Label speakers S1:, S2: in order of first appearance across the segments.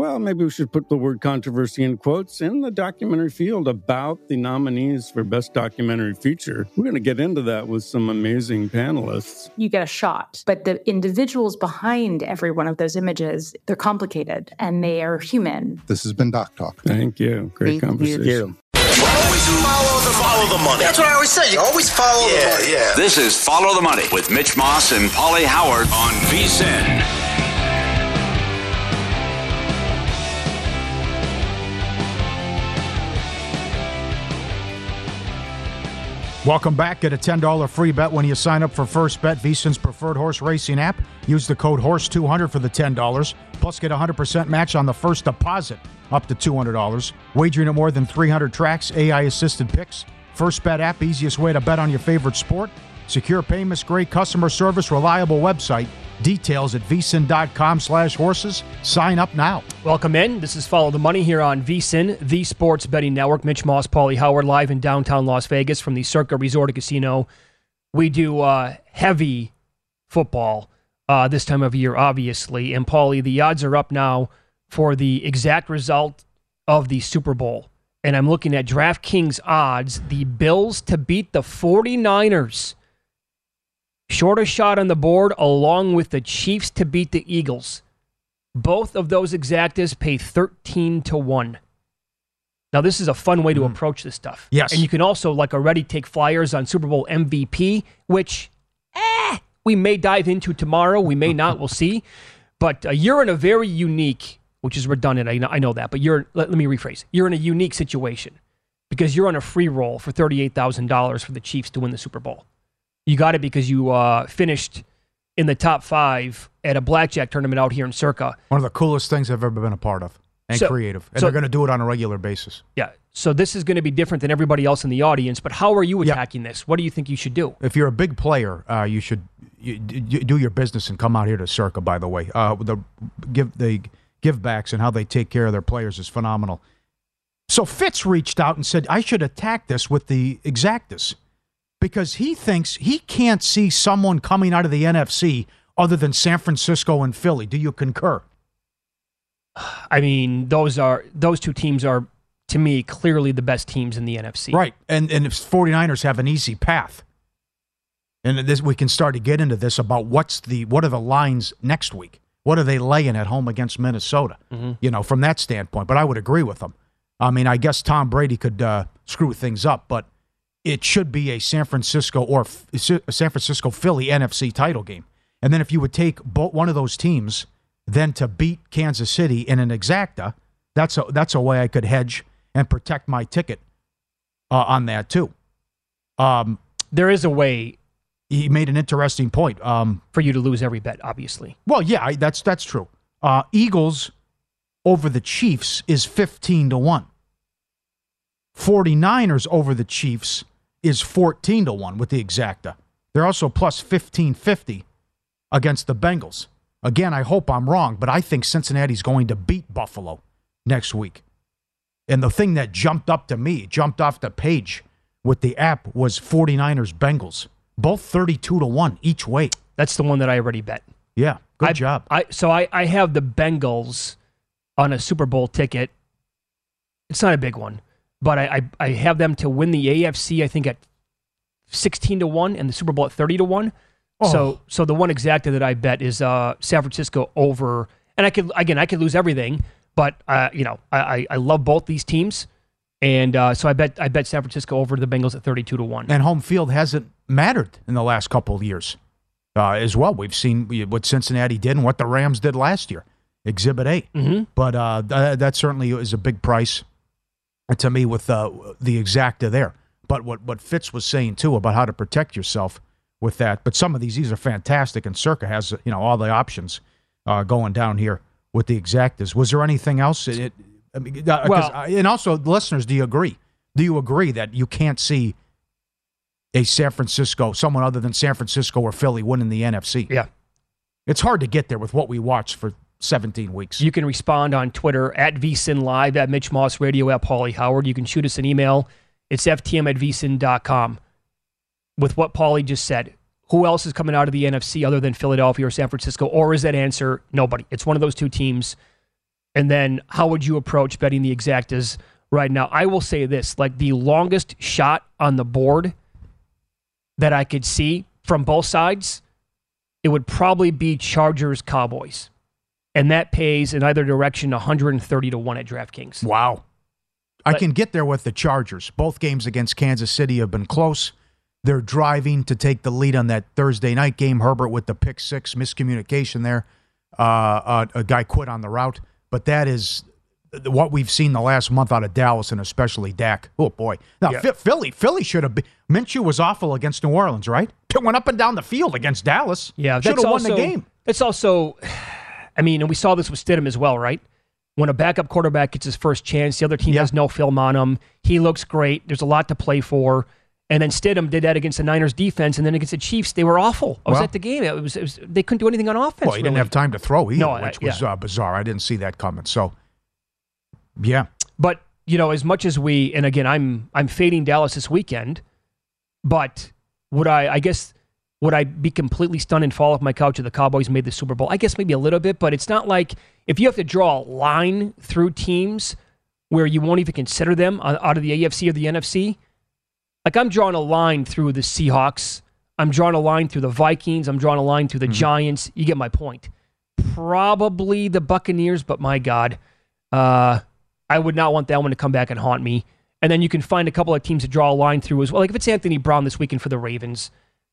S1: Well, maybe we should put the word controversy in quotes in the documentary field about the nominees for Best Documentary Feature. We're going to get into that with some amazing panelists.
S2: You get a shot, but the individuals behind every one of those images, they're complicated and they are human.
S3: This has been Doc Talk.
S1: Thank you. Great conversation.
S4: Thank
S1: conversation.
S4: you.
S5: Always follow the follow the money.
S6: That's what I always say. You always follow
S5: Yeah,
S6: the money.
S5: yeah.
S7: This is Follow the Money with Mitch Moss and Paulie Howard on VSIN.
S8: Welcome back. Get a $10 free bet when you sign up for First Bet, VSIN's preferred horse racing app. Use the code HORSE200 for the $10. Plus, get a 100% match on the first deposit up to $200. Wagering at more than 300 tracks, AI assisted picks. First Bet app, easiest way to bet on your favorite sport. Secure payments, great customer service, reliable website. Details at vsin.com slash horses. Sign up now.
S9: Welcome in. This is Follow the Money here on VSIN, the Sports Betting Network. Mitch Moss, Paulie Howard, live in downtown Las Vegas from the Circa Resort Casino. We do uh, heavy football uh, this time of year, obviously. And Paulie, the odds are up now for the exact result of the Super Bowl. And I'm looking at DraftKings odds, the Bills to beat the 49ers. Shortest shot on the board, along with the Chiefs to beat the Eagles. Both of those exactas pay 13 to 1. Now, this is a fun way to approach this stuff.
S8: Yes.
S9: And you can also, like, already take flyers on Super Bowl MVP, which, eh, we may dive into tomorrow. We may not. We'll see. But uh, you're in a very unique, which is redundant. I know, I know that. But you're, let, let me rephrase. You're in a unique situation because you're on a free roll for $38,000 for the Chiefs to win the Super Bowl. You got it because you uh, finished in the top five at a blackjack tournament out here in Circa.
S8: One of the coolest things I've ever been a part of and
S9: So-
S8: creative. And
S9: so-
S8: they're going to do it on a regular basis.
S9: Yeah. So this is going to be different than everybody else in the audience. But how are you attacking this? What do you think you should do?
S8: If you're a big player, uh, you should you, you do your business and come out here to Circa. By the way, uh, the give the give backs and how they take care of their players is phenomenal. So Fitz reached out and said I should attack this with the exactas because he thinks he can't see someone coming out of the NFC other than San Francisco and Philly. Do you concur?
S9: I mean, those are those two teams are to me clearly the best teams in the NFC.
S8: Right. And and if 49ers have an easy path. And this we can start to get into this about what's the what are the lines next week? What are they laying at home against Minnesota? You know, from that standpoint. But I would agree with them. I mean, I guess Tom Brady could uh, screw things up, but it should be a San Francisco or F- San Francisco Philly NFC title game. And then if you would take both one of those teams, then to beat Kansas City in an exacta, that's a that's a way I could hedge and protect my ticket uh, on that too. Um,
S9: There is a way
S8: he made an interesting point. Um,
S9: for you to lose every bet, obviously.
S8: well, yeah, I, that's that's true. Uh, Eagles over the Chiefs is fifteen to one. 49ers over the Chiefs is 14 to 1 with the exacta. They're also plus 1550 against the Bengals. Again, I hope I'm wrong, but I think Cincinnati's going to beat Buffalo next week. And the thing that jumped up to me, jumped off the page with the app was 49ers Bengals. Both 32 to 1 each way.
S9: That's the one that I already bet.
S8: Yeah, good
S9: I,
S8: job.
S9: I so I, I have the Bengals on a Super Bowl ticket. It's not a big one, but I, I, I have them to win the AFC. I think at sixteen to one, and the Super Bowl at thirty to one.
S8: Oh.
S9: So so the one exacta that I bet is uh, San Francisco over, and I could again I could lose everything, but uh, you know I, I, I love both these teams, and uh, so I bet I bet San Francisco over the Bengals at thirty two to one.
S8: and home field hasn't mattered in the last couple of years uh, as well. We've seen what Cincinnati did and what the Rams did last year, Exhibit A.
S9: Mhm.
S8: But uh, th- that certainly is a big price to me with uh, the exacta there. But what, what Fitz was saying too about how to protect yourself with that. But some of these these are fantastic, and Circa has you know all the options uh, going down here with the exactas. Was there anything else? It, it- I mean, uh,
S9: Well-
S8: and also listeners, do you agree? Do you agree that you can't see a San Francisco, someone other than San Francisco or Philly winning the NFC?
S9: Yeah.
S8: It's hard to get there with what we watched for 17 weeks.
S9: You can respond on Twitter at VSIN Live, at Mitch Moss Radio, at Paulie Howard. You can shoot us an email. It's ftm at vsin.com. With what Paulie just said, who else is coming out of the NFC other than Philadelphia or San Francisco? Or is that answer nobody? It's one of those two teams. And then how would you approach betting the exactas right now? I will say this like the longest shot on the board that I could see from both sides, it would probably be Chargers Cowboys and that pays in either direction 130 to 1 at DraftKings.
S8: Wow. I can get there with the Chargers. Both games against Kansas City have been close. They're driving to take the lead on that Thursday night game. Herbert with the pick six miscommunication there. Uh, uh, a guy quit on the route, but that is what we've seen the last month out of Dallas and especially Dak. Oh boy! Now
S9: Yeah.
S8: Phi- Philly, Philly should have been. Minshew was awful against New Orleans, right? Went up and down the field against Dallas.
S9: Yeah,
S8: should have won
S9: also,
S8: the game.
S9: It's also, I mean, and we saw this with Stidham as well, right? When a backup quarterback gets his first chance, the other team
S8: Yeah.
S9: has no film on him. He looks great. There's a lot to play for. And then Stidham did that against the Niners defense, and then against the Chiefs, they were awful. I was
S8: Well-
S9: at the game. It was, it was they couldn't do anything on offense.
S8: Well, he didn't have time to throw either,
S9: No, I-
S8: which was
S9: yeah.
S8: uh, bizarre. I didn't see that coming. So, yeah,
S9: But you know, as much as we, and again, I'm I'm fading Dallas this weekend, but would I? I guess would I be completely stunned and fall off my couch if the Cowboys made the Super Bowl? I guess maybe a little bit, but it's not like if you have to draw a line through teams where you won't even consider them out of the AFC or the NFC. Like I'm drawing a line through the Seahawks. I'm drawing a line through the Vikings. I'm drawing a line through the Giants. You get my point. Probably the Buccaneers, but my God, uh, I would not want that one to come back and haunt me. And then you can find a couple of teams to draw a line through as well. Like if it's Anthony Brown this weekend for the Ravens,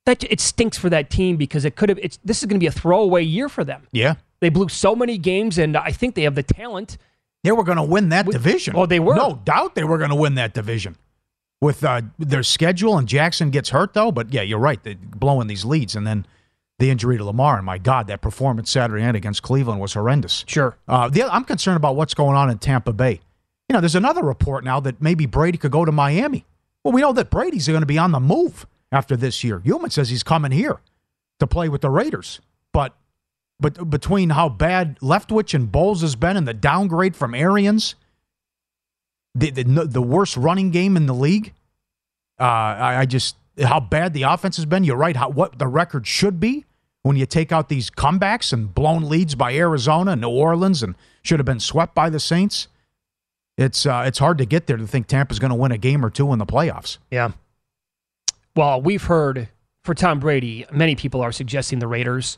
S9: that it stinks for that team because it could have. It's this is going to be a throwaway year for them.
S8: yeah.
S9: They blew so many games, and I think they have the talent.
S8: They were going to win that division.
S9: Oh, they were.
S8: No doubt they were going to win that division with uh, their schedule. And Jackson gets hurt though. But yeah, you're right. They're blowing these leads, and then the injury to Lamar. And my God, that performance Saturday night against Cleveland was horrendous.
S9: Sure.
S8: Uh, the, I'm concerned about what's going on in Tampa Bay. You know, there's another report now that maybe Brady could go to Miami. Well, we know that Brady's going to be on the move after this year. Human says he's coming here to play with the Raiders. But but between how bad Leftwich and Bowles has been and the downgrade from Arians, the the, the worst running game in the league, uh, I, I just how bad the offense has been. You're right. How what the record should be when you take out these comebacks and blown leads by Arizona, and New Orleans, and should have been swept by the Saints. It's uh, it's hard to get there to think Tampa's going to win a game or two in the playoffs.
S9: Yeah. Well, we've heard for Tom Brady, many people are suggesting the Raiders.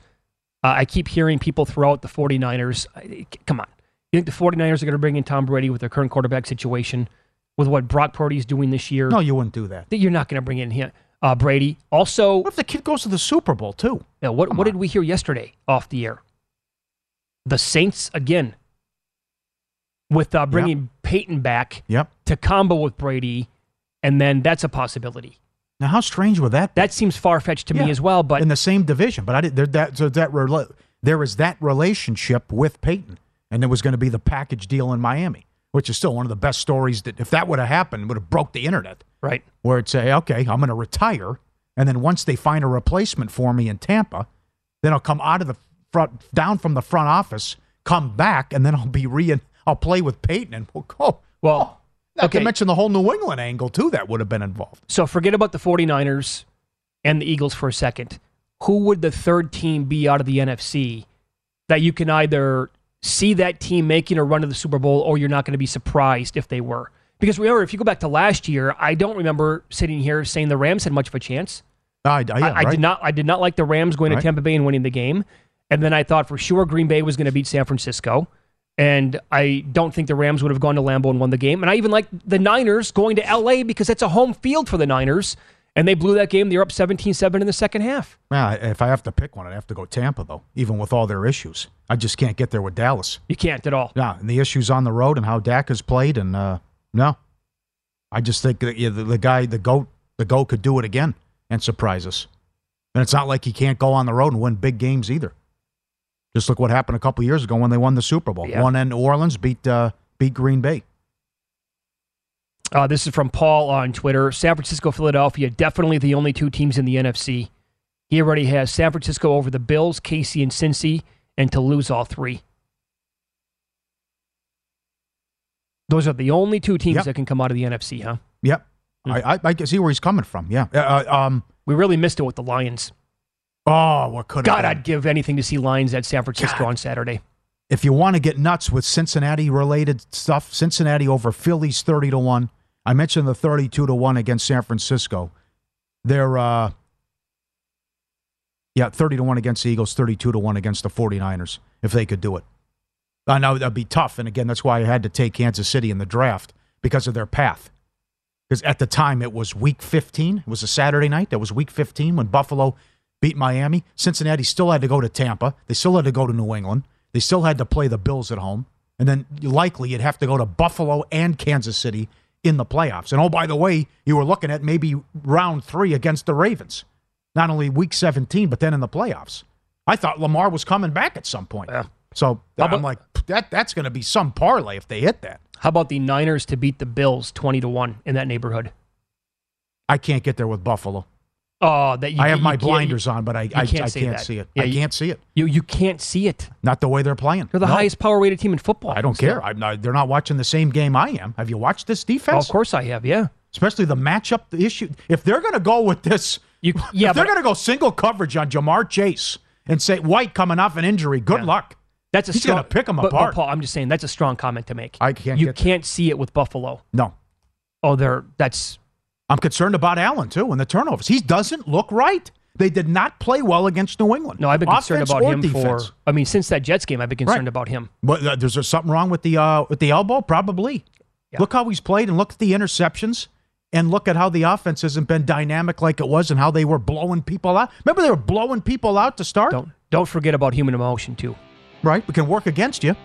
S9: Uh, I keep hearing people throw out the 49ers. I- Come on. You think the 49ers are going to bring in Tom Brady with their current quarterback situation, with what Brock Purdy's doing this year?
S8: No, you wouldn't do that.
S9: That You're not going to bring in him, uh, Brady. Also,
S8: What if the kid goes to the Super Bowl too?
S9: Yeah, what
S8: Come
S9: what
S8: on.
S9: did we hear yesterday off the air? The Saints again with uh, bringing Peyton back
S8: Yep.
S9: to combo with Brady, and then that's a possibility.
S8: Now, how strange would that be?
S9: That seems far fetched to
S8: Yeah,
S9: me as well. But
S8: in the same division. But I did there that so that rela- there is that relationship with Peyton, and there was going to be the package deal in Miami. which is still one of the best stories that if that would have happened, would have broke the internet.
S9: Right.
S8: Where it's say, okay, I'm going to retire, and then once they find a replacement for me in Tampa, then I'll come out of the front, down from the front office, come back, and then I'll be re. I'll play with Peyton, and oh, we'll go.
S9: Well,
S8: Not
S9: okay.
S8: to mention the whole New England angle too that would have been involved.
S9: So forget about the 49ers and the Eagles for a second. Who would the third team be out of the NFC that you can either see that team making a run to the Super Bowl or you're not going to be surprised if they were? Because remember, if you go back to last year, I don't remember sitting here saying the Rams had much of a chance.
S8: I, yeah,
S9: I, I
S8: right?
S9: did not. I did not like the Rams going
S8: Right.
S9: to Tampa Bay and winning the game. And then I thought for sure Green Bay was going to beat San Francisco. And I don't think the Rams would have gone to Lambeau and won the game. And I even like the Niners going to LA because that's a home field for the Niners. And they blew that game. They're up 17 7 in the second half.
S8: Well, if I have to pick one, I'd have to go Tampa though. Even with all their issues, I just can't get there with Dallas.
S9: You can't at all.
S8: Yeah, and the issues on the road and how Dak has played, and uh, no, I just think that yeah, the, the guy, the goat, the goat could do it again and surprise us. And it's not like he can't go on the road and win big games either. Just look what happened a couple years ago when they won the Super Bowl.
S9: Yeah.
S8: Won in New Orleans, beat uh, beat Green Bay.
S9: Uh, this is from Paul on Twitter. San Francisco, Philadelphia, definitely the only two teams in the NFC. He already has San Francisco over the Bills, Casey, and Cincy, and to lose all three. Those are the only two teams
S8: Yep.
S9: that can come out of the NFC, huh?
S8: Yep, I, I I can see where he's coming from. Yeah, uh, uh, um,
S9: We really missed it with the Lions.
S8: Oh, what could
S9: God, I'd give anything to see Lions at San Francisco
S8: God.
S9: on Saturday.
S8: if you want to get nuts with Cincinnati related stuff, Cincinnati over Phillies 30 to 1. I mentioned the 32 to 1 against San Francisco. They're uh yeah, 30 to 1 against the Eagles, 32 to 1 against the 49ers if they could do it. I know that'd be tough and again that's why I had to take Kansas City in the draft because of their path. Because at the time it was week 15, it was a Saturday night. That was week 15 when Buffalo beat Miami. Cincinnati still had to go to Tampa. They still had to go to New England. They still had to play the Bills at home. And then likely you'd have to go to Buffalo and Kansas City in the playoffs. And oh, by the way, you were looking at maybe round three against the Ravens. Not only week 17, but then in the playoffs. I thought Lamar was coming back at some point.
S9: Yeah.
S8: So I'm like, that that's going to be some parlay if they hit that.
S9: How about the Niners to beat the Bills 20 to 1 in that neighborhood?
S8: I can't get there with Buffalo.
S9: Oh, that you
S8: I have
S9: you
S8: my blinders on, but I, I,
S9: can't
S8: I
S9: say
S8: can't see it.
S9: Yeah,
S8: I can't see it.
S9: You you can't see it.
S8: Not the way they're playing.
S9: They're the
S8: No.
S9: highest power rated team in football.
S8: I don't care. I'm not, they're not watching the same game I am. Have you watched this defense?
S9: of course I have. Yeah.
S8: Especially the matchup the issue. If they're going to go with this,
S9: You yeah,
S8: if they're going to go single coverage on Ja'Marr Chase and say White coming off an injury, good
S9: Yeah.
S8: luck.
S9: that's a
S8: he's
S9: strong,
S8: gonna pick 'em
S9: but- but
S8: apart.
S9: Paul, I'm just saying that's a strong comment to make.
S8: I can't
S9: You can't see it with Buffalo.
S8: No.
S9: Oh, they're that's
S8: I'm concerned about Allen too and the turnovers. He doesn't look right. They did not play well against New England.
S9: no. I've been concerned about him
S8: defense.
S9: for. I mean, since that Jets game, I've been concerned
S8: Right.
S9: about him.
S8: But uh, there something wrong with the uh, with the elbow? Probably.
S9: Yeah.
S8: Look how he's played, and look at the interceptions, and look at how the offense hasn't been dynamic like it was, and how they were blowing people out. Remember, they were blowing people out to start.
S9: Don't don't forget about human emotion too.
S8: Right? We can work against you.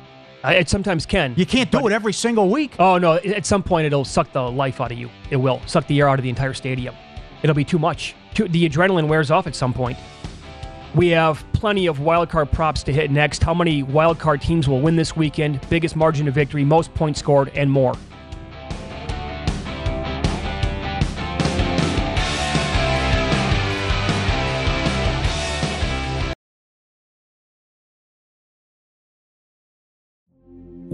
S9: I, it sometimes can.
S8: You can't do
S9: but-
S8: it every single week.
S9: Oh no! At some point, it'll suck the life out of you. It will suck the air out of the entire stadium. It'll be too much. Too, the adrenaline wears off at some point. We have plenty of wildcard props to hit next. How many wildcard teams will win this weekend? Biggest margin of victory, most points scored, and more.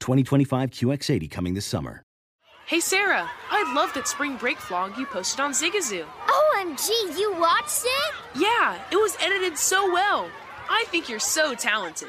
S4: 2025 QX80 coming this summer.
S6: Hey Sarah, I love that spring break vlog you posted on Zigazoo.
S10: OMG, you watched it?
S6: Yeah, it was edited so well. I think you're so talented.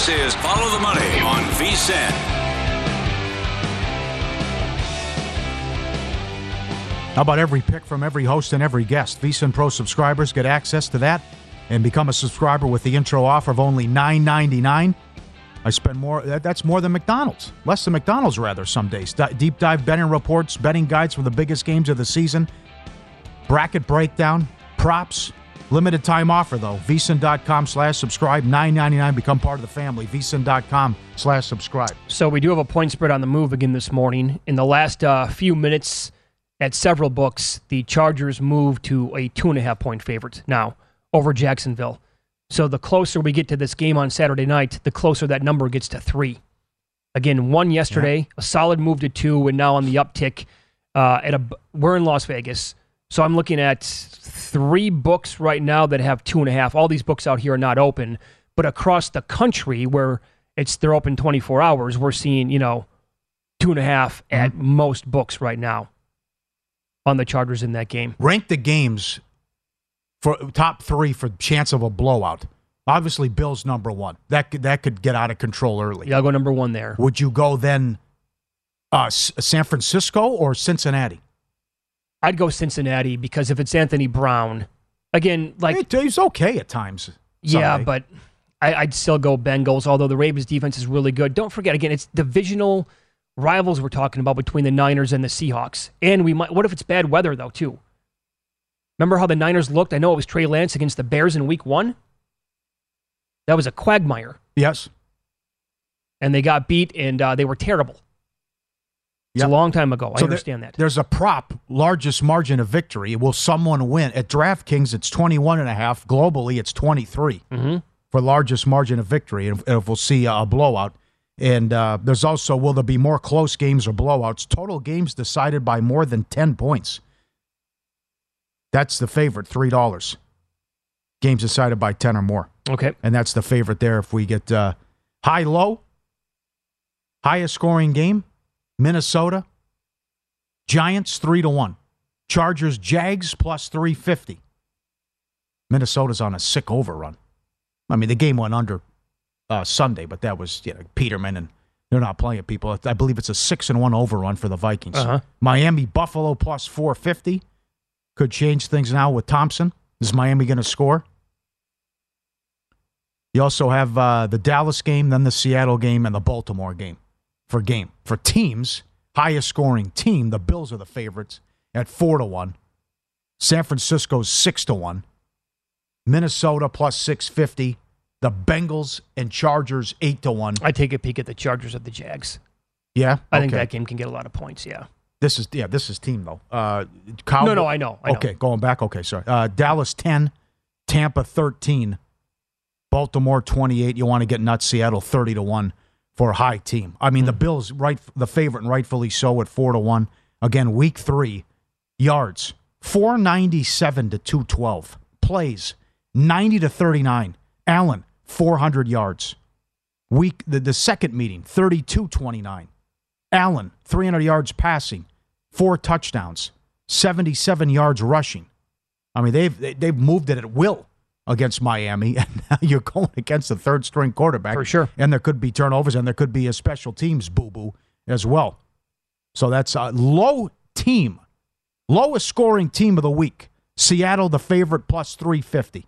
S7: This is Follow the Money on VSIN.
S8: How about every pick from every host and every guest? VSIN Pro subscribers get access to that and become a subscriber with the intro offer of only $9.99. I spend more, that's more than McDonald's. Less than McDonald's, rather, some days. Deep dive betting reports, betting guides for the biggest games of the season, bracket breakdown, props, Limited time offer though. VSIN.com slash subscribe. Nine ninety nine. Become part of the family. VSIN.com slash subscribe.
S9: So we do have a point spread on the move again this morning. In the last uh, few minutes, at several books, the Chargers moved to a two and a half point favorite now over Jacksonville. So the closer we get to this game on Saturday night, the closer that number gets to three. Again, one yesterday, yeah. a solid move to two, and now on the uptick. Uh, at a, we're in Las Vegas. So I'm looking at three books right now that have two and a half. All these books out here are not open, but across the country where it's they're open 24 hours, we're seeing you know two and a half mm-hmm. at most books right now on the Chargers in that game.
S8: Rank the games for top three for chance of a blowout. Obviously, Bills number one. That could, that could get out of control early.
S9: Yeah, I'll go number one there.
S8: Would you go then uh, San Francisco or Cincinnati?
S9: I'd go Cincinnati because if it's Anthony Brown, again, like
S8: he's okay at times.
S9: Yeah, but I, would still go Bengals. Although the Ravens defense is really good. Don't forget, again, it's divisional rivals we're talking about between the Niners and the Seahawks. And we might. What if it's bad weather though too? Remember how the Niners looked? I know it was Trey Lance against the Bears in Week One. That was a quagmire.
S8: Yes.
S9: And they got beat, and uh, they were terrible. It's yep. a long time ago. I understand
S8: there,
S9: that.
S8: There's a prop, largest margin of victory. Will someone win? At DraftKings, it's 21 and a half. Globally, it's 23
S9: mm-hmm.
S8: for largest margin of victory. And if we'll see a blowout. And uh, there's also, will there be more close games or blowouts? Total games decided by more than 10 points. That's the favorite, $3. Games decided by 10 or more.
S9: Okay.
S8: And that's the favorite there if we get uh, high low, highest scoring game Minnesota, Giants 3 to 1. Chargers, Jags plus 350. Minnesota's on a sick overrun. I mean, the game went under uh, Sunday, but that was you know Peterman and they're not playing people. I believe it's a six and one overrun for the Vikings.
S9: Uh-huh.
S8: Miami, Buffalo plus 450 could change things now with Thompson. Is Miami going to score? You also have uh, the Dallas game, then the Seattle game, and the Baltimore game for game. For teams, highest scoring team, the Bills are the favorites at 4 to 1. San Francisco's 6 to 1. Minnesota plus 650. The Bengals and Chargers 8 to 1.
S9: I take a peek at the Chargers of the Jags.
S8: Yeah.
S9: I think that game can get a lot of points. Yeah.
S8: This is yeah, this is team though. Uh Cowboy-
S9: No, no, I know, I know.
S8: Okay, going back. Okay, sorry. Uh Dallas 10, Tampa 13, Baltimore 28. You want to get nuts Seattle 30 to 1 for a high team. I mean, the hmm. Bills right the favorite and rightfully so at 4 to 1. Again, week 3 yards 497 to 212. Plays 90 to 39. Allen 400 yards. Week the, the second meeting 32 29. Allen, 300 yards passing, four touchdowns, 77 yards rushing. I mean, they've they've moved it at will against Miami, and now you're going against the third string quarterback
S9: For sure.
S8: And there could be turnovers, and there could be a special teams boo boo as well. So that's a low team, lowest scoring team of the week. Seattle, the favorite, plus 350.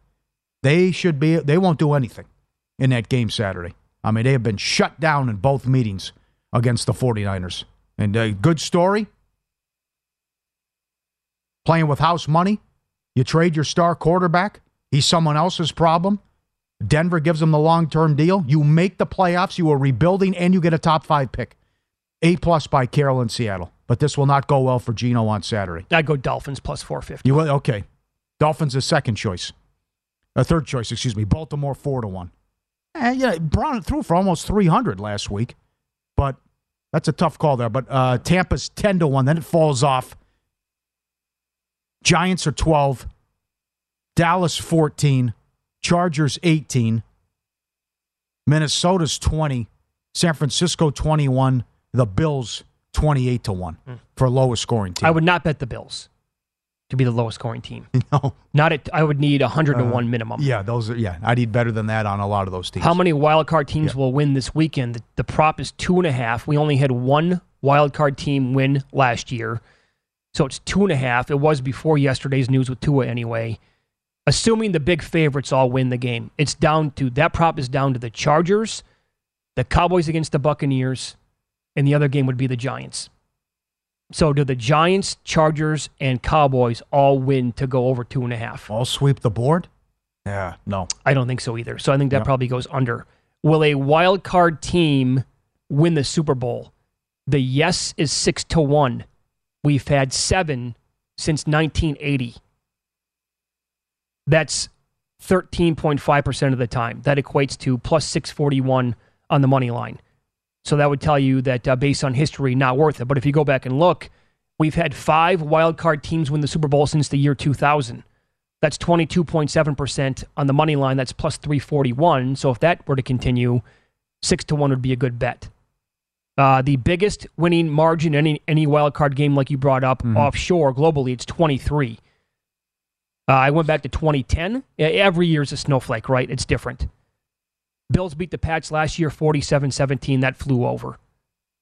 S8: They should be. They won't do anything in that game Saturday. I mean, they have been shut down in both meetings against the 49ers. And a good story. Playing with house money. You trade your star quarterback. He's someone else's problem. Denver gives him the long term deal. You make the playoffs. You are rebuilding, and you get a top five pick. A plus by Carroll in Seattle. But this will not go well for Geno on Saturday.
S9: I'd go Dolphins plus 450.
S8: You will okay. Dolphins is second choice. A third choice, excuse me. Baltimore four to one. Eh, yeah, Brown threw for almost three hundred last week, but that's a tough call there. But uh, Tampa's ten to one. Then it falls off. Giants are twelve. Dallas fourteen. Chargers eighteen. Minnesota's twenty. San Francisco twenty one. The Bills twenty eight to one for lowest scoring team.
S9: I would not bet the Bills to be the lowest scoring team.
S8: No.
S9: Not at. I would need 100 to
S8: Uh,
S9: one minimum.
S8: Yeah, those are yeah. I need better than that on a lot of those teams.
S9: How many wild card teams will win this weekend? The, the prop is two and a half. We only had one wild card team win last year, so it's two and a half. It was before yesterday's news with Tua anyway. Assuming the big favorites all win the game, it's down to that prop is down to the Chargers, the Cowboys against the Buccaneers, and the other game would be the Giants. So do the Giants, Chargers, and Cowboys all win to go over two and a half?
S8: All sweep the board? Yeah, no.
S9: I don't think so either. So I think that
S8: Yep.
S9: probably goes under. Will a wild card team win the Super Bowl? The yes is six to one. We've had seven since 1980. That's 13.5% of the time. That equates to plus 641 on the money line. So that would tell you that uh, based on history, not worth it. But if you go back and look, we've had five wild card teams win the Super Bowl since the year 2000. That's 22.7% on the money line. That's plus 341. So if that were to continue, six to one would be a good bet. Uh, the biggest winning margin in any, any wild card game, like you brought up, offshore globally, it's 23. Uh, I went back to 2010. Every year is a snowflake, right? It's different. Bills beat the Pats last year 47 17. That flew over.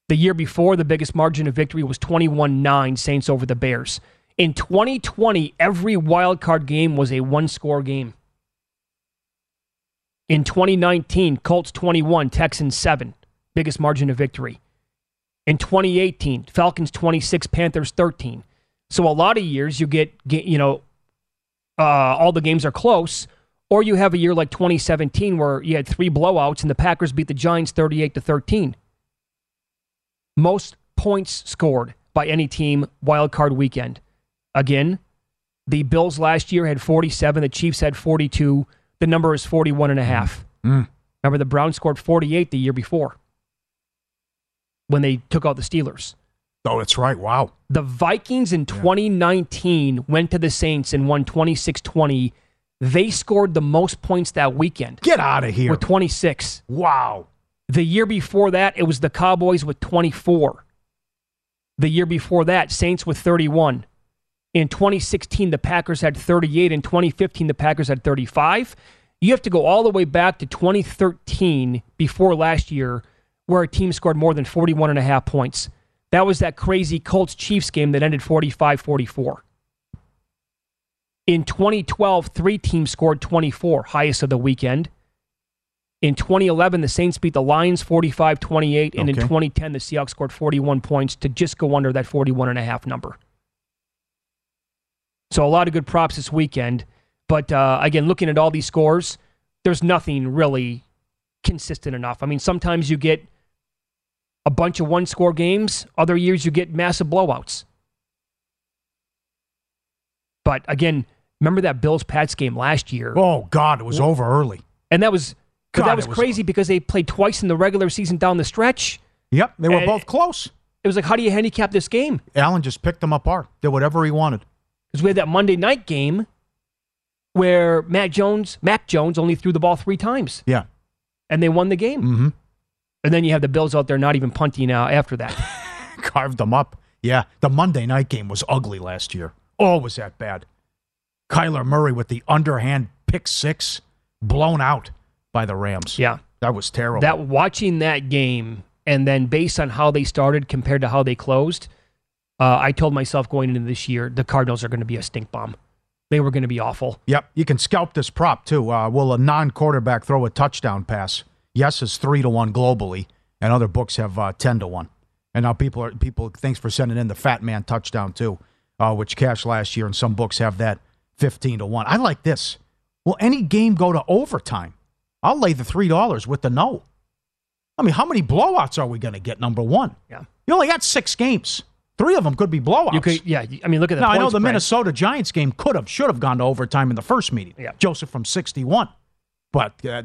S9: The year before, the biggest margin of victory was 21 9, Saints over the Bears. In 2020, every wild card game was a one score game. In 2019, Colts 21, Texans 7, biggest margin of victory. In 2018, Falcons 26, Panthers 13. So a lot of years you get you know, uh, all the games are close, or you have a year like 2017 where you had three blowouts and the Packers beat the Giants 38 to 13. Most points scored by any team wild card weekend. Again, the Bills last year had 47, the Chiefs had 42. The number is 41 and a half.
S8: Mm.
S9: Remember the Browns scored 48 the year before when they took out the Steelers.
S8: Oh, that's right. Wow.
S9: The Vikings in 2019 went to the Saints and won 26 20. They scored the most points that weekend.
S8: Get out of here.
S9: With 26.
S8: Wow.
S9: The year before that, it was the Cowboys with 24. The year before that, Saints with 31. In 2016, the Packers had 38. In 2015, the Packers had 35. You have to go all the way back to 2013 before last year, where a team scored more than 41 and a half points. That was that crazy Colts Chiefs game that ended 45 44. In 2012, three teams scored 24, highest of the weekend. In 2011, the Saints beat the Lions 45 28. And in 2010, the Seahawks scored 41 points to just go under that 41 and a half number. So a lot of good props this weekend. But uh, again, looking at all these scores, there's nothing really consistent enough. I mean, sometimes you get a bunch of one score games, other years you get massive blowouts. But again, remember that Bills Pats game last year?
S8: Oh, God, it was over early.
S9: And that was,
S8: God,
S9: that was,
S8: was
S9: crazy because they played twice in the regular season down the stretch.
S8: Yep, they were both close.
S9: It was like, how do you handicap this game?
S8: Allen just picked them apart, did whatever he wanted.
S9: Because we had that Monday night game where Matt Jones, Mac Jones, only threw the ball three times,
S8: Yeah.
S9: and they won the game.
S8: Mm-hmm.
S9: And then you have the Bills out there not even punting uh, after that.
S8: Carved them up. Yeah, the Monday night game was ugly last year. Oh, was that bad? Kyler Murray with the underhand pick six, blown out by the Rams.
S9: Yeah.
S8: That was terrible.
S9: that watching that game, and then based on how they started compared to how they closed, uh, I told myself going into this year, the Cardinals are going to be a stink bomb. They were going to be awful.
S8: Yep, you can scalp this prop too. Uh, will a non-quarterback throw a touchdown pass? Yes, is three to one globally, and other books have uh, ten to one. And now people are people. Thanks for sending in the Fat Man touchdown too, uh, which cashed last year, and some books have that fifteen to one. I like this. Will any game go to overtime? I'll lay the three dollars with the no. I mean, how many blowouts are we going to get? Number one,
S9: Yeah.
S8: you only got six games. Three of them could be blowouts.
S9: You could, yeah. I mean, look at the
S8: Now I know the
S9: spread.
S8: Minnesota Giants game could have, should have gone to overtime in the first meeting.
S9: Yeah.
S8: Joseph from sixty-one, but uh,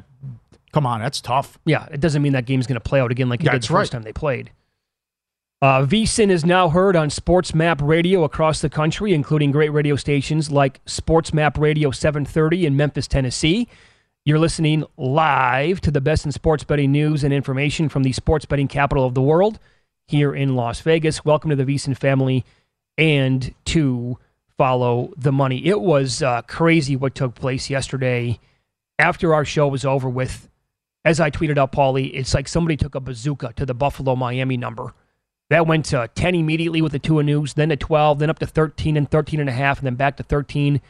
S8: come on, that's tough.
S9: Yeah, it doesn't mean that game's going to play out again like it did
S8: That's
S9: the first time they played. Uh, VSIN is now heard on Sports Map Radio across the country, including great radio stations like Sports Map Radio 730 in Memphis, Tennessee. You're listening live to the best in sports betting news and information from the sports betting capital of the world here in Las Vegas. Welcome to the VSIN family and to follow the money. It was uh, crazy what took place yesterday after our show was over with as I tweeted out, Paulie, it's like somebody took a bazooka to the Buffalo Miami number. That went to 10 immediately with the Tua news, then to 12, then up to 13 and 13 and a half, and then back to 13.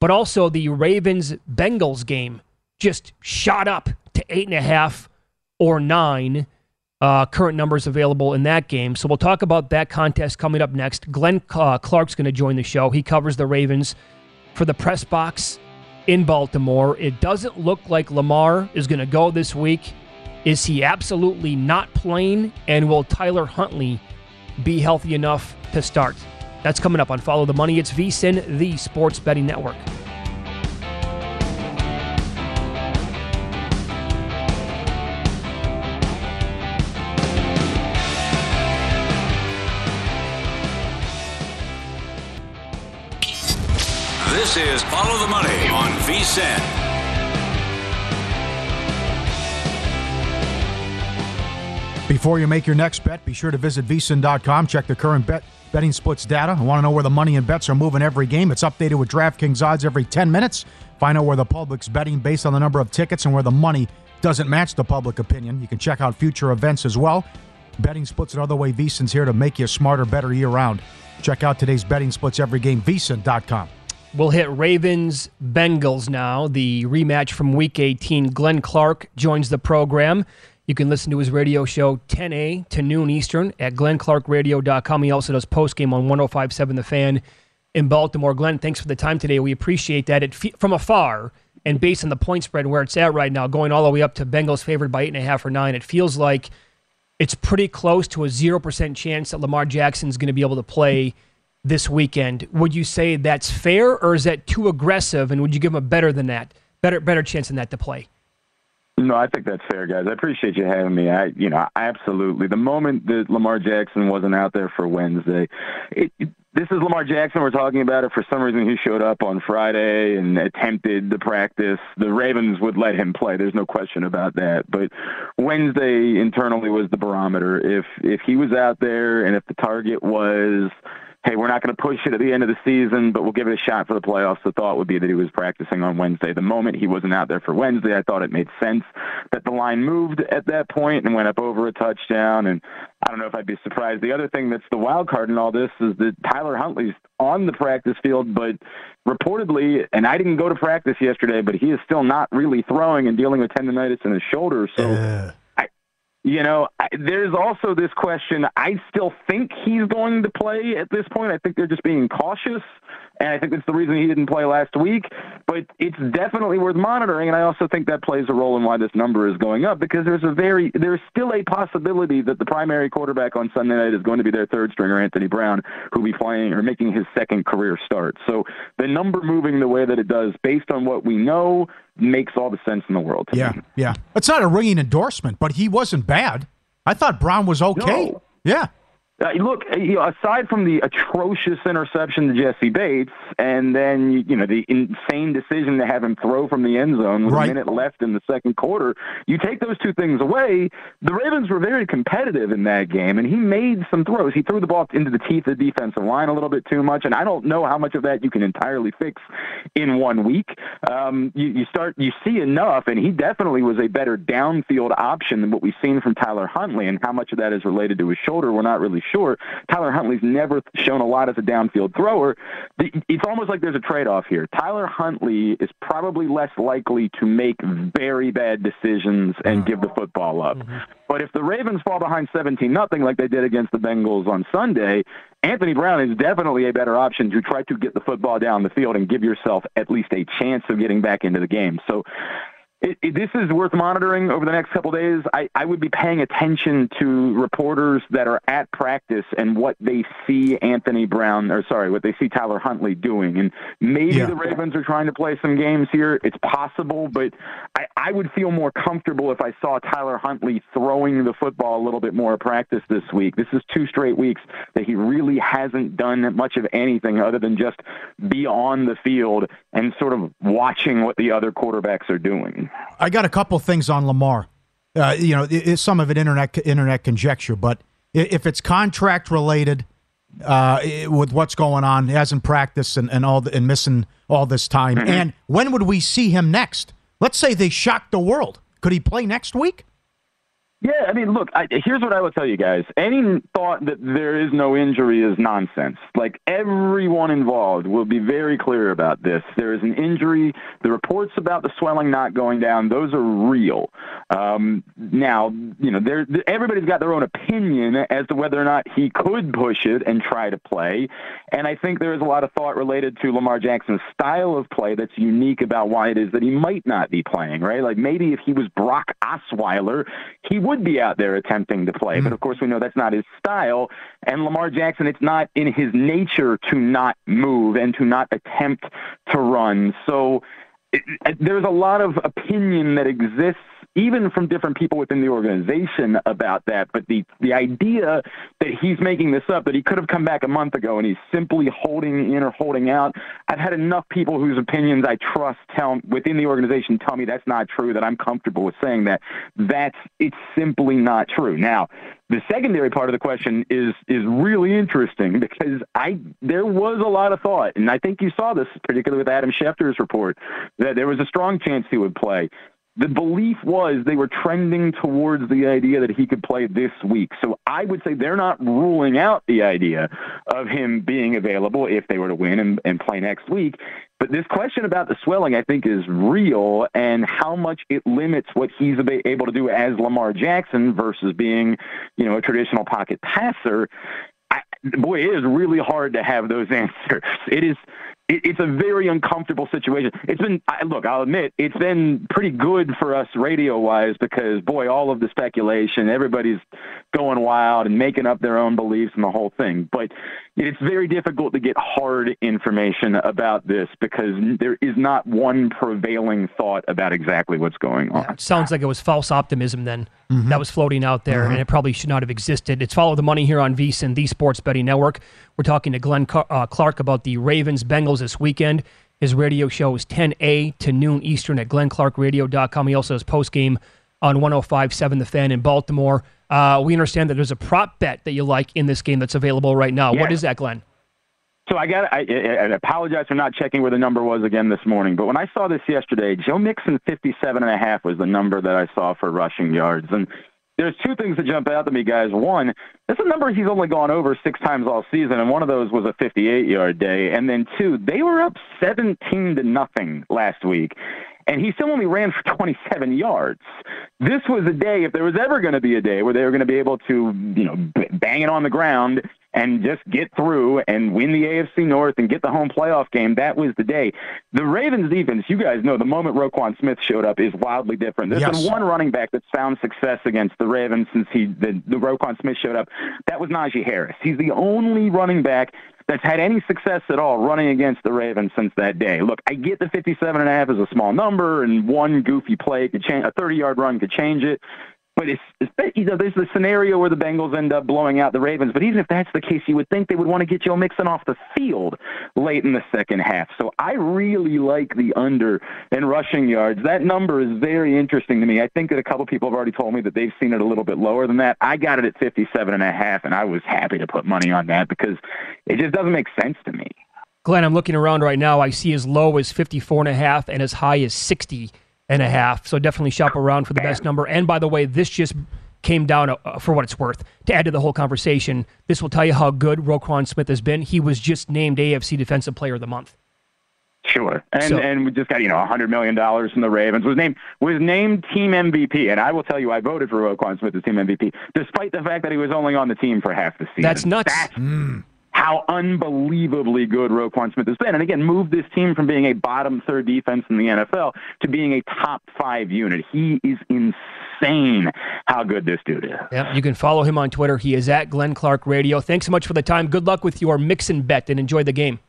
S9: But also the Ravens Bengals game just shot up to eight and a half or nine. Uh, current numbers available in that game. So we'll talk about that contest coming up next. Glenn uh, Clark's going to join the show. He covers the Ravens for the press box in Baltimore. It doesn't look like Lamar is going to go this week. Is he absolutely not playing? And will Tyler Huntley be healthy enough to start? That's coming up on Follow the Money. It's VSIN, the sports betting network.
S8: Before you make your next bet, be sure to visit vsin.com. Check the current bet betting splits data. I want to know where the money and bets are moving every game. It's updated with DraftKings odds every 10 minutes. Find out where the public's betting based on the number of tickets and where the money doesn't match the public opinion. You can check out future events as well. Betting splits another way VSIN's here to make you smarter, better year round. Check out today's betting splits every game, vsin.com.
S9: We'll hit Ravens Bengals now, the rematch from Week 18. Glenn Clark joins the program. You can listen to his radio show 10A to noon Eastern at glennclarkradio.com. He also does postgame on 1057 The Fan in Baltimore. Glenn, thanks for the time today. We appreciate that. It from afar and based on the point spread where it's at right now, going all the way up to Bengals favored by eight and a half or nine, it feels like it's pretty close to a 0% chance that Lamar Jackson's going to be able to play this weekend. Would you say that's fair or is that too aggressive and would you give him a better than that? Better better chance than that to play?
S11: No, I think that's fair, guys. I appreciate you having me. I, you know, absolutely. The moment that Lamar Jackson wasn't out there for Wednesday, it, it, this is Lamar Jackson. We're talking about. For some reason, he showed up on Friday and attempted the practice. The Ravens would let him play. There's no question about that. But Wednesday internally was the barometer. If if he was out there and if the target was hey, we're not going to push it at the end of the season, but we'll give it a shot for the playoffs. The thought would be that he was practicing on Wednesday. The moment he wasn't out there for Wednesday, I thought it made sense that the line moved at that point and went up over a touchdown. And I don't know if I'd be surprised. The other thing that's the wild card in all this is that Tyler Huntley's on the practice field, but reportedly, and I didn't go to practice yesterday, but he is still not really throwing and dealing with tendonitis in his shoulder. So. I, you know, I, there's also this question. I still think he's going to play at this point. I think they're just being cautious. And I think that's the reason he didn't play last week. But it's definitely worth monitoring. And I also think that plays a role in why this number is going up because there's a very there's still a possibility that the primary quarterback on Sunday night is going to be their third stringer, Anthony Brown, who'll be playing or making his second career start. So the number moving the way that it does, based on what we know, makes all the sense in the world.
S8: yeah, me. yeah. It's not a ringing endorsement, but he wasn't bad. I thought Brown was okay.
S11: No.
S8: Yeah.
S11: Uh, look, you know, aside from the atrocious interception to Jessie Bates, and then you know the insane decision to have him throw from the end zone with right. a minute left in the second quarter, you take those two things away. The Ravens were very competitive in that game, and he made some throws. He threw the ball into the teeth of the defensive line a little bit too much, and I don't know how much of that you can entirely fix in one week. Um, you, you start, you see enough, and he definitely was a better downfield option than what we've seen from Tyler Huntley, and how much of that is related to his shoulder, we're not really sure. Tyler Huntley's never shown a lot as a downfield thrower. It's almost like there's a trade off here. Tyler Huntley is probably less likely to make very bad decisions and give the football up. Mm-hmm. But if the Ravens fall behind 17 nothing like they did against the Bengals on Sunday, Anthony Brown is definitely a better option to try to get the football down the field and give yourself at least a chance of getting back into the game. So it, it, this is worth monitoring over the next couple days. I, I would be paying attention to reporters that are at practice and what they see Anthony Brown, or sorry, what they see Tyler Huntley doing. And maybe yeah. the Ravens are trying to play some games here. It's possible, but I, I would feel more comfortable if I saw Tyler Huntley throwing the football a little bit more at practice this week. This is two straight weeks that he really hasn't done much of anything other than just be on the field and sort of watching what the other quarterbacks are doing.
S8: I got a couple things on Lamar. Uh, you know, it, some of it internet internet conjecture, but if it's contract related uh, with what's going on, he hasn't practiced and, and all the, and missing all this time. Mm-hmm. And when would we see him next? Let's say they shocked the world. Could he play next week?
S11: Yeah, I mean, look, I, here's what I will tell you guys. Any thought that there is no injury is nonsense. Like, everyone involved will be very clear about this. There is an injury. The reports about the swelling not going down, those are real. Um, now, you know, everybody's got their own opinion as to whether or not he could push it and try to play. And I think there is a lot of thought related to Lamar Jackson's style of play that's unique about why it is that he might not be playing, right? Like, maybe if he was Brock Osweiler, he would would be out there attempting to play. Mm-hmm. But of course, we know that's not his style. And Lamar Jackson, it's not in his nature to not move and to not attempt to run. So it, it, there's a lot of opinion that exists even from different people within the organization about that. But the the idea that he's making this up, that he could have come back a month ago and he's simply holding in or holding out. I've had enough people whose opinions I trust tell within the organization tell me that's not true. That I'm comfortable with saying that. That's it's simply not true. Now, the secondary part of the question is is really interesting because I there was a lot of thought, and I think you saw this particularly with Adam Schefter's report that there was a strong chance he would play the belief was they were trending towards the idea that he could play this week. So I would say they're not ruling out the idea of him being available if they were to win and, and play next week. But this question about the swelling, I think, is real and how much it limits what he's able to do as Lamar Jackson versus being, you know, a traditional pocket passer. I, boy, it is really hard to have those answers. It is it's a very uncomfortable situation. It's been, look, I'll admit, it's been pretty good for us radio wise because, boy, all of the speculation, everybody's going wild and making up their own beliefs and the whole thing. But it's very difficult to get hard information about this because there is not one prevailing thought about exactly what's going on.
S9: Yeah, sounds like it was false optimism then mm-hmm. that was floating out there, mm-hmm. and it probably should not have existed. It's Follow the Money here on VSIN, the Sports Betting Network. We're talking to Glenn uh, Clark about the Ravens Bengals this weekend. His radio show is 10 a to noon Eastern at glennclarkradio.com. He also has post game on 105.7 The Fan in Baltimore. Uh, we understand that there's a prop bet that you like in this game that's available right now. What is that, Glenn?
S11: So I got. I, I, apologize for not checking where the number was again this morning. But when I saw this yesterday, Joe Mixon 57 and a half was the number that I saw for rushing yards. And there's two things that jump out to me, guys. One, that's a number he's only gone over six times all season, and one of those was a 58 yard day. And then two, they were up 17 to nothing last week and he still only ran for 27 yards. This was a day, if there was ever going to be a day where they were going to be able to, you know, bang it on the ground and just get through and win the AFC North and get the home playoff game, that was the day. The Ravens defense, you guys know, the moment Roquan Smith showed up is wildly different. There's
S8: Yes.
S11: been one running back that's found success against the Ravens since he the, the Roquan Smith showed up. That was Najee Harris. He's the only running back that's had any success at all running against the Ravens since that day. Look, I get the 57 and a half is a small number, and one goofy play could change a 30 yard run could change it. But it's, it's you know there's the scenario where the Bengals end up blowing out the Ravens. But even if that's the case, you would think they would want to get Joe Mixon off the field late in the second half. So I really like the under in rushing yards. That number is very interesting to me. I think that a couple people have already told me that they've seen it a little bit lower than that. I got it at 57 and a half, and I was happy to put money on that because it just doesn't make sense to me.
S9: Glenn, I'm looking around right now. I see as low as 54 and a half and as high as 60 and a half. So definitely shop around for the best number. And by the way, this just came down uh, for what it's worth. To add to the whole conversation, this will tell you how good Roquan Smith has been. He was just named AFC Defensive Player of the Month.
S11: Sure, and
S9: So-
S11: and we just got you know a hundred million dollars from the Ravens. Was named was named team MVP, and I will tell you, I voted for Roquan Smith as team MVP, despite the fact that he was only on the team for half the season.
S9: That's nuts.
S11: That's how unbelievably good Roquan Smith has been, and again, moved this team from being a bottom third defense in the NFL to being a top five unit. He is insane how good this dude is.
S9: Yeah, you can follow him on Twitter. He is at Glenn Clark Radio. Thanks so much for the time. Good luck with your Mixon bet and enjoy the game.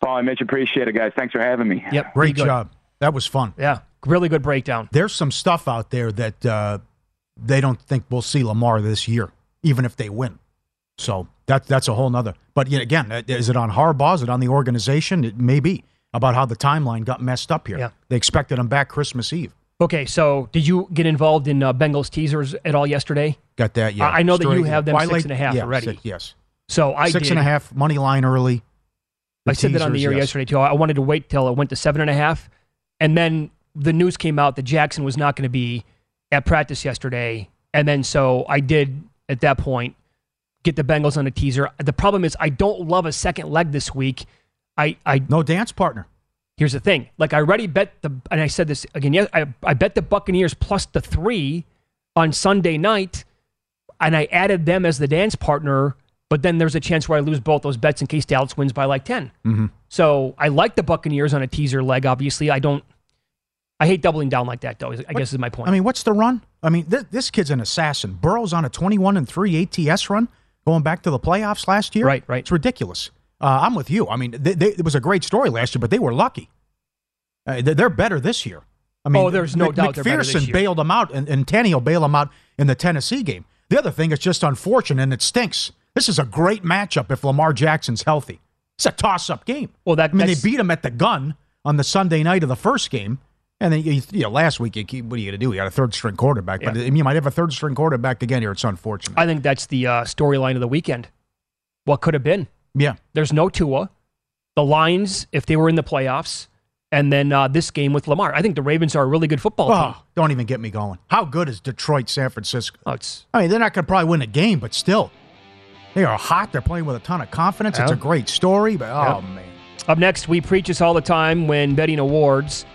S11: Paul and Mitch, appreciate it, guys. Thanks for having me.
S9: Yep,
S8: Great job. That was fun.
S9: Yeah, really good breakdown.
S8: There's some stuff out there that uh, they don't think we'll see Lamar this year, even if they win. So that that's a whole nother. But yet again, uh, is it on Harbaugh? Is it on the organization? It may be about how the timeline got messed up here.
S9: Yeah.
S8: They expected him back Christmas Eve.
S9: Okay, so did you get involved in uh, Bengals teasers at all yesterday?
S8: Got that? Yeah.
S9: I know that you have them
S8: Why
S9: six
S8: late?
S9: and a half
S8: Yeah,
S9: already.
S8: six- yes.
S9: So I
S8: Six
S9: did.
S8: and a half money line early.
S9: I said that on the air
S8: yes.
S9: yesterday too. I wanted to wait till it went to seven and a half, and then the news came out that Jackson was not going to be at practice yesterday, and then so I did at that point get the Bengals on a teaser. The problem is I don't love a second leg this week. I I
S8: no dance partner.
S9: Here's the thing: like I already bet the, and I said this again. Yeah, I I bet the Buccaneers plus the three on Sunday night, and I added them as the dance partner. But then there's a chance where I lose both those bets in case Dallas wins by like 10.
S8: Mm-hmm.
S9: So I like the Buccaneers on a teaser leg. Obviously, I don't. I hate doubling down like that, though. I guess is my point.
S8: I mean, what's the run? I mean, this, this kid's an assassin. Burrow's on a 21 and 3 ATS run going back to the playoffs last year.
S9: Right, right.
S8: It's ridiculous. Uh, I'm with you. I mean, they, they, it was a great story last year, but they were lucky. Uh, they- they're better this year. I mean,
S9: Oh, there's no
S8: Mc-
S9: doubt
S8: McPherson bailed them out, and, and Tannehill bailed them out in the Tennessee game. The other thing is just unfortunate, and it stinks. This is a great matchup if Lamar Jackson's healthy. It's a toss-up game.
S9: Well, that
S8: I mean, they beat him at the gun on the Sunday night of the first game, and then you, you know last week, you, keep- what are you going to do? You got a third-string quarterback, but
S9: Yeah.
S8: you might have a third-string quarterback again here. It's unfortunate.
S9: I think that's the uh, storyline of the weekend. What could have been?
S8: yeah,
S9: There's no Tua. The Lions, if they were in the playoffs, and then uh, this game with Lamar. I think the Ravens are a really good football team.
S8: Oh, don't even get me going. How good is Detroit, San Francisco?
S9: Oh,
S8: I mean, they're not going to probably win a game, but still, they are hot. They're playing with a ton of confidence. It's a great story, but oh
S9: Yeah.
S8: man,
S9: Up next, we preach this all the time when betting awards.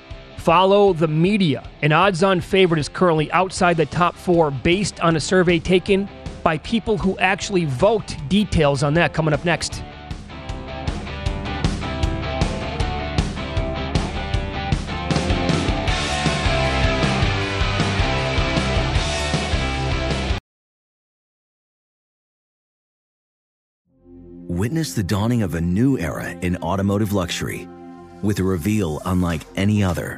S9: Follow the media. An odds on favorite is currently outside the top four based on a survey taken by people who actually vote. Details on that coming up next.
S4: Witness the dawning of a new era in automotive luxury with a reveal unlike any other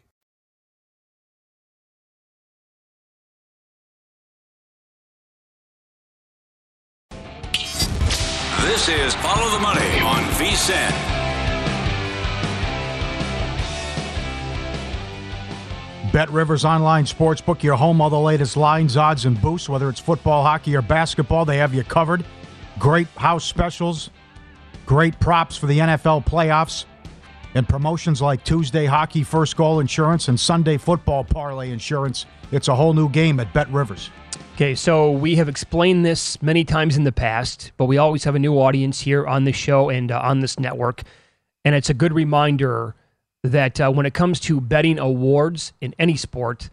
S7: This is Follow the Money on VSIN.
S8: Bet Rivers Online Sportsbook, your home of the latest lines, odds, and boosts. Whether it's football, hockey, or basketball, they have you covered. Great house specials, great props for the NFL playoffs, and promotions like Tuesday hockey first goal insurance and Sunday football parlay insurance. It's a whole new game at Bet Rivers.
S9: Okay, so we have explained this many times in the past, but we always have a new audience here on the show and uh, on this network. And it's a good reminder that uh, when it comes to betting awards in any sport,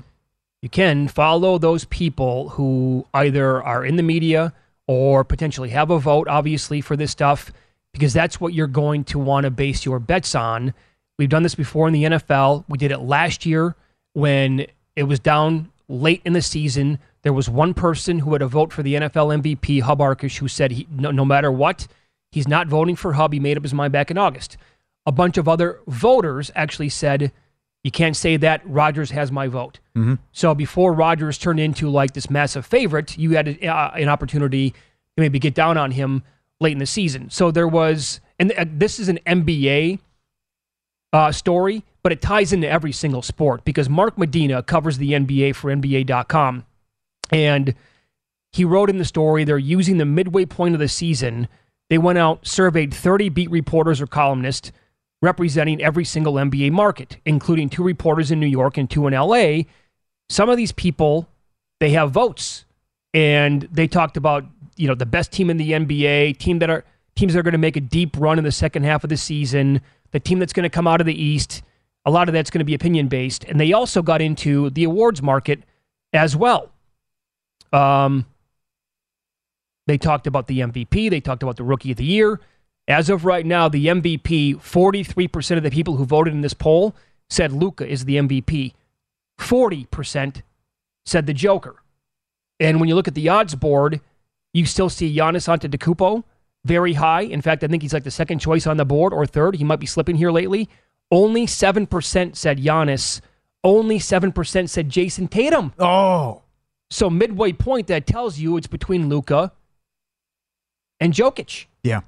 S9: you can follow those people who either are in the media or potentially have a vote, obviously, for this stuff, because that's what you're going to want to base your bets on. We've done this before in the NFL. We did it last year when it was down late in the season. There was one person who had a vote for the NFL MVP, Hub Arkush, who said he, no, no matter what, he's not voting for Hub. He made up his mind back in August. A bunch of other voters actually said, you can't say that. Rodgers has my vote.
S8: Mm-hmm.
S9: So before Rodgers turned into like this massive favorite, you had a, uh, an opportunity to maybe get down on him late in the season. So there was, and uh, this is an NBA uh, story, but it ties into every single sport because Mark Medina covers the NBA for NBA.com. And he wrote in the story they're using the midway point of the season. They went out, surveyed 30 beat reporters or columnists representing every single NBA market, including two reporters in New York and two in LA. Some of these people, they have votes. And they talked about, you know, the best team in the NBA, team that are teams that are going to make a deep run in the second half of the season, the team that's going to come out of the East. A lot of that's going to be opinion based. And they also got into the awards market as well. Um, they talked about the MVP. They talked about the Rookie of the Year. As of right now, the MVP, 43% of the people who voted in this poll said Luka is the MVP. 40% said the Joker. And when you look at the odds board, you still see Giannis Antetokounmpo very high. In fact, I think he's like the second choice on the board or third. He might be slipping here lately. Only 7% said Giannis. Only 7% said Jayson Tatum.
S8: Oh.
S9: So midway point, that tells you it's between Luka and Jokic.
S8: Yeah.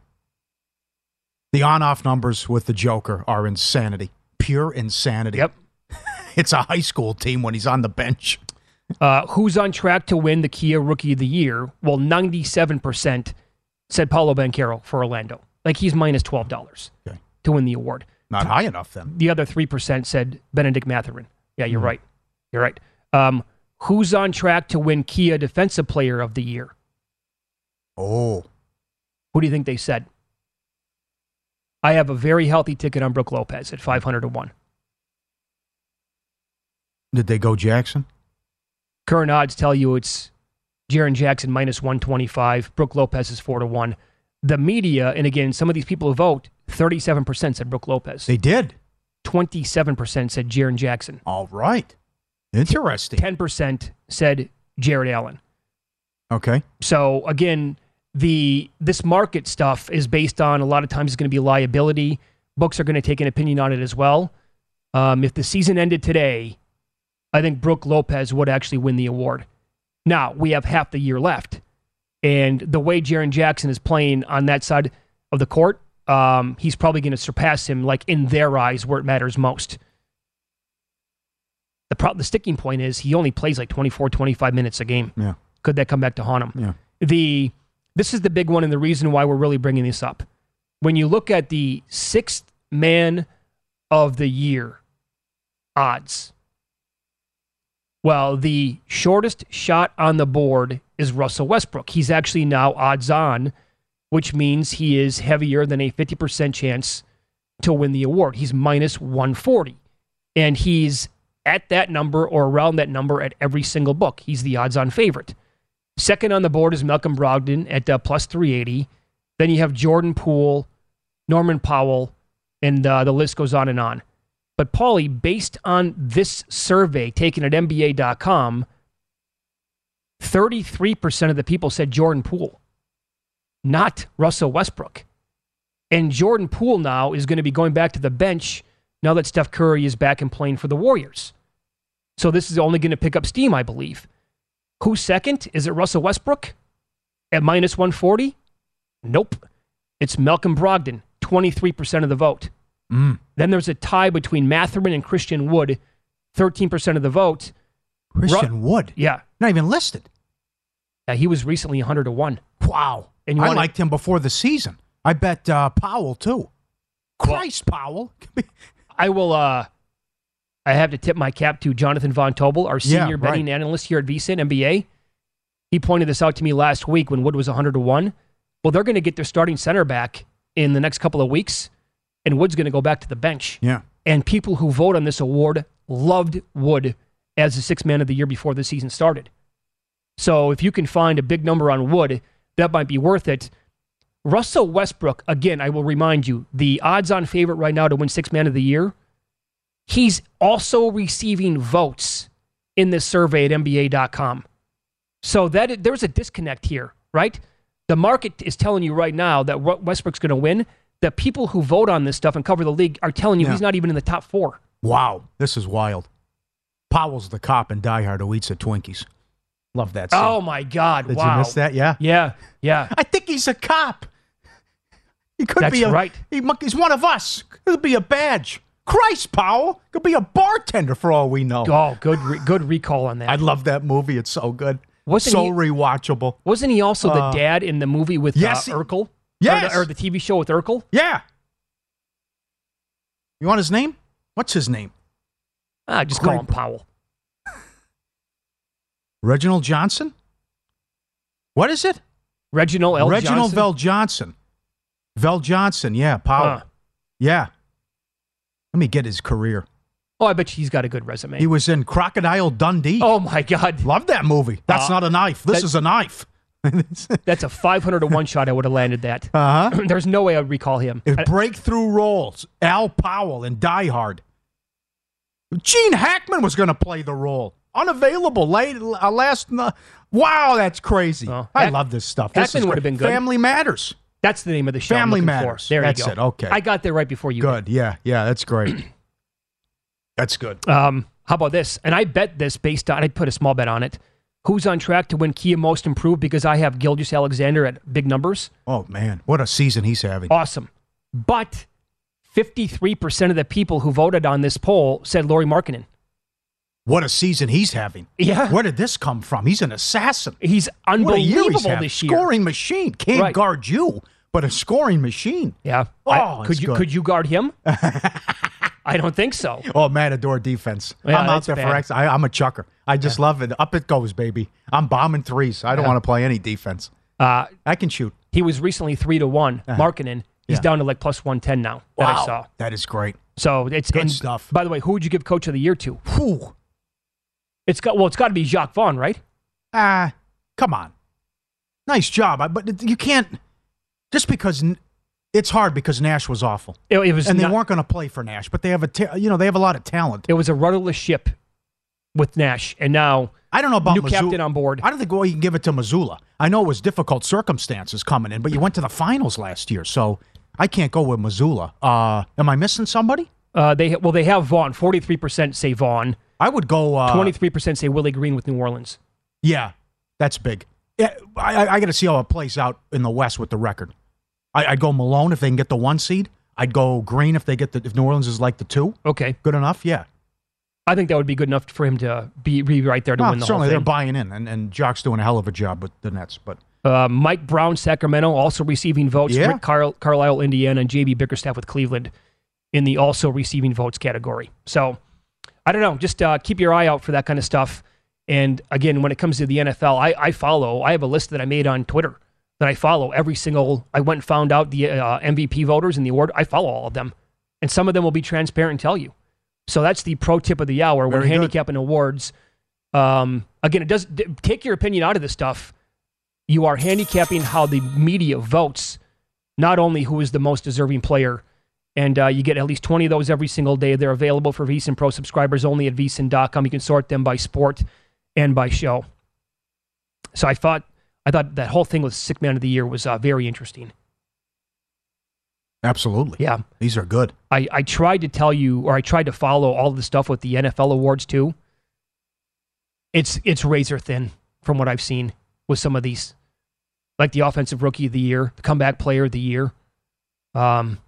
S8: The on-off numbers with the Joker are insanity, pure insanity.
S9: Yep.
S8: it's a high school team when he's on the bench.
S9: Uh, who's on track to win the Kia Rookie of the Year? Well, 97% said Paolo Banchero for Orlando. Like he's minus $12
S8: okay.
S9: to win the award.
S8: Not high enough then.
S9: The other 3% said Bennedict Mathurin. Yeah, you're right. You're right. Um, who's on track to win Kia Defensive Player of the Year?
S8: Oh.
S9: Who do you think they said? I have a very healthy ticket on Brooke Lopez at 500 to 1.
S8: Did they go Jackson?
S9: Current odds tell you it's Jaren Jackson minus 125. Brooke Lopez is 4 to 1. The media, and again, some of these people who vote, 37% said Brooke Lopez.
S8: They did.
S9: 27% said Jaren Jackson.
S8: All right. Interesting.
S9: 10% said Jarrett Allen.
S8: Okay.
S9: So again, the this market stuff is based on a lot of times it's going to be liability. Books are going to take an opinion on it as well. Um, if the season ended today, I think Brooke Lopez would actually win the award. Now we have half the year left, and the way Jaren Jackson is playing on that side of the court, um, he's probably going to surpass him, like in their eyes, where it matters most. The pro- the sticking point is he only plays like 24, 25 minutes a game.
S8: Yeah.
S9: Could that come back to haunt him?
S8: Yeah.
S9: The this is the big one and the reason why we're really bringing this up. When you look at the sixth man of the year odds, well, the shortest shot on the board is Russell Westbrook. He's actually now odds on, which means he is heavier than a 50% chance to win the award. He's minus 140. And he's at that number or around that number at every single book. He's the odds on favorite. Second on the board is Malcolm Brogdon at uh, plus 380. Then you have Jordan Poole, Norman Powell, and uh, the list goes on and on. But Paulie, based on this survey taken at NBA.com, 33% of the people said Jordan Poole, not Russell Westbrook. And Jordan Poole now is going to be going back to the bench now that Steph Curry is back and playing for the Warriors. So this is only going to pick up steam, I believe. Who's second? Is it Russell Westbrook at minus 140? Nope. It's Malcolm Brogdon, 23% of the vote.
S8: Mm.
S9: Then there's a tie between Mathurin and Christian Wood, 13% of the vote.
S8: Christian Wood?
S9: Yeah.
S8: Not even listed.
S9: Yeah, he was recently 100 to 1.
S8: Wow.
S9: And you
S8: I liked him before the season. I bet uh, Powell, too. Christ, Powell.
S9: I will. Uh, I have to tip my cap to Jonathan Von Tobel, our
S8: Yeah,
S9: senior betting
S8: right.
S9: analyst here at VSIN NBA. He pointed this out to me last week when Wood was 100 to one. Well, they're going to get their starting center back in the next couple of weeks, and Wood's going to go back to the bench.
S8: Yeah.
S9: And people who vote on this award loved Wood as the sixth man of the year before the season started. So if you can find a big number on Wood, that might be worth it. Russell Westbrook, again, I will remind you, the odds on favorite right now to win sixth man of the year, he's also receiving votes in this survey at NBA.com. So that there's a disconnect here, right? The market is telling you right now that Westbrook's going to win. The people who vote on this stuff and cover the league are telling you
S8: Yeah.
S9: he's not even in the top four.
S8: Wow. This is wild. Powell's the cop in Die Hard who eats at Twinkies. Love that oh scene.
S9: Oh my God!
S8: Did
S9: wow.
S8: you miss that? Yeah.
S9: Yeah, yeah.
S8: I think he's a cop. He could
S9: That's
S8: be a,
S9: right.
S8: He, he's one of us. It'll be a badge. Christ, Powell. Could be a bartender for all we know.
S9: Oh, good, re- good recall on that.
S8: I love that movie. It's so good.
S9: Wasn't
S8: so
S9: he-
S8: rewatchable.
S9: Wasn't he also the
S8: Uh,
S9: dad in the movie with
S8: yes,
S9: uh, Urkel?
S8: Yes.
S9: Or the, or the TV show with Urkel?
S8: Yeah. You want his name? What's his name?
S9: Ah, just call him Powell.
S8: Reginald Johnson? What is it?
S9: Reginald L.
S8: Reginald
S9: Johnson?
S8: VelJohnson. VelJohnson, yeah, Powell.
S9: Huh.
S8: Yeah. Let me get his career.
S9: Oh, I bet you he's got a good resume.
S8: He was in Crocodile Dundee.
S9: oh my God,
S8: Love that movie. That's
S9: Uh,
S8: not a knife. This
S9: that-
S8: is a knife.
S9: that's a 500 to one shot. I would have landed that.
S8: Uh huh.
S9: There's no way I'd recall him. I-
S8: Breakthrough roles. Al Powell in Die Hard. Gene Hackman was going to play the role. Unavailable late uh, last. Uh, wow, that's crazy.
S9: Oh,
S8: I
S9: Hack-
S8: love this stuff.
S9: Hackman would have been good.
S8: Family Matters.
S9: That's the name of the show.
S8: Family Matters.
S9: For. There
S8: That's
S9: you go.
S8: it. Okay.
S9: I got there right before you.
S8: Good. Yeah. Yeah. That's great. that's good.
S9: Um, how about this? And I bet this based on, I put a small bet on it. Who's on track to win Kia Most Improved because I have Gilgeous-Alexander at big numbers?
S8: Oh man, what a season he's having.
S9: Awesome. But 53% of the people who voted on this poll said Lauri Markkanen.
S8: What a season he's having.
S9: Yeah.
S8: Where did this come from? He's an assassin.
S9: He's
S8: What a year he's
S9: unbelievable
S8: having.
S9: this year.
S8: Scoring machine. Can't
S9: Right.
S8: guard you, but a scoring machine.
S9: Yeah.
S8: Oh,
S9: I- could you
S8: good.
S9: could you guard him? I don't think so.
S8: Oh, Matador defense.
S9: Yeah,
S8: I'm out there for
S9: bad.
S8: X. I, I'm a chucker. I just love it. Up it goes, baby. I'm bombing threes. I don't
S9: Yeah.
S8: want to play any defense.
S9: Uh,
S8: I can shoot.
S9: he was recently three to one.
S8: Uh-huh.
S9: Markkanen. He's
S8: Yeah.
S9: down to like plus one ten now. That I
S8: Wow.
S9: saw.
S8: That is great.
S9: So it's
S8: Good
S9: and
S8: stuff.
S9: By the way, who would you give Coach of the Year to?
S8: Whew.
S9: It's got well, it's got to be Jacque Vaughn, right?
S8: Ah, come on. Nice job. I- But you can't just because it's hard because Nash was awful.
S9: It, it was
S8: and they
S9: not-
S8: weren't going to play for Nash, but they have a ta- you know they have a lot of talent.
S9: It was a rudderless ship with Nash, and now
S8: I don't know about
S9: new
S8: Mazzulla.
S9: captain on board.
S8: I don't think well you can give it to Mazzulla. I know it was difficult circumstances coming in, but you went to the finals last year, so I can't go with Mazzulla. Uh, am I missing somebody?
S9: Uh, they well, they have Vaughn. Forty three percent say Vaughn.
S8: I would go uh,
S9: Twenty three percent say Willie Green with New Orleans.
S8: Yeah, that's big. Yeah, I, I, I got to see how it plays out in the West with the record. I, I'd go Malone if they can get the one seed. I'd go Green if they get the if New Orleans is like the two.
S9: Okay,
S8: Good enough. Yeah.
S9: I think that would be good enough for him to be, be right there to
S8: Well,
S9: win the
S8: certainly they're buying in, and, and Jock's doing a hell of a job with the Nets. But
S9: Uh, Mike Brown, Sacramento, also receiving votes.
S8: Yeah.
S9: Rick Carl- Carlisle, Indiana, and JB Bickerstaff with Cleveland in the also receiving votes category. So I don't know. Just uh, keep your eye out for that kind of stuff. And again, when it comes to the NFL, I, I follow. I have a list that I made on Twitter that I follow every single. I went and found out the uh, MVP voters and the award. I follow all of them, and some of them will be transparent and tell you. So that's the pro tip of the hour when
S8: Very good.
S9: handicapping awards. Um, again, it does d- take your opinion out of this stuff you are handicapping how the media votes, not only who is the most deserving player. And uh, you get at least 20 of those every single day. They're available for VSIN Pro subscribers only at VSIN.com. You can sort them by sport and by show. So I thought, I thought that whole thing with Sick Man of the Year was uh, very interesting.
S8: absolutely,
S9: Yeah.
S8: these are good.
S9: I, I tried to tell you, or I tried to follow all the stuff with the NFL awards too. It's it's razor thin from what I've seen with some of these, like the offensive rookie of the year, the comeback player of the year, um,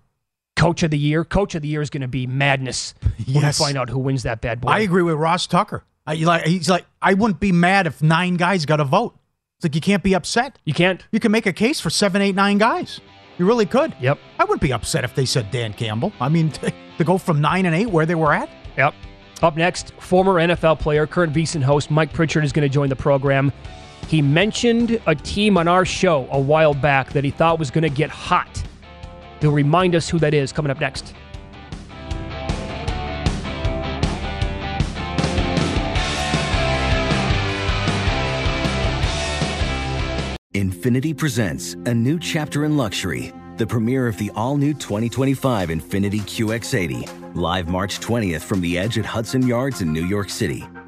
S9: coach of the year. Coach of the year is going to be madness when we
S8: Yes.
S9: find out who wins that bad boy.
S8: I agree with Ross Tucker. I, like, he's like, I wouldn't be mad if nine guys got a vote. It's like you can't be upset.
S9: you can't.
S8: You can make a case for seven, eight, nine guys. You really could.
S9: Yep.
S8: I wouldn't be upset if they said Dan Campbell. I mean, to go from nine and eight where they were at.
S9: Yep. Up next, former NFL player, current VSIN host Mike Pritchard is going to join the program. He mentioned a team on our show a while back that he thought was going to get hot. He'll remind us who that is coming up next.
S4: Infiniti presents a new chapter in luxury, the premiere of the all new 2025 Infiniti QX80, live March 20th from the edge at Hudson Yards in New York City,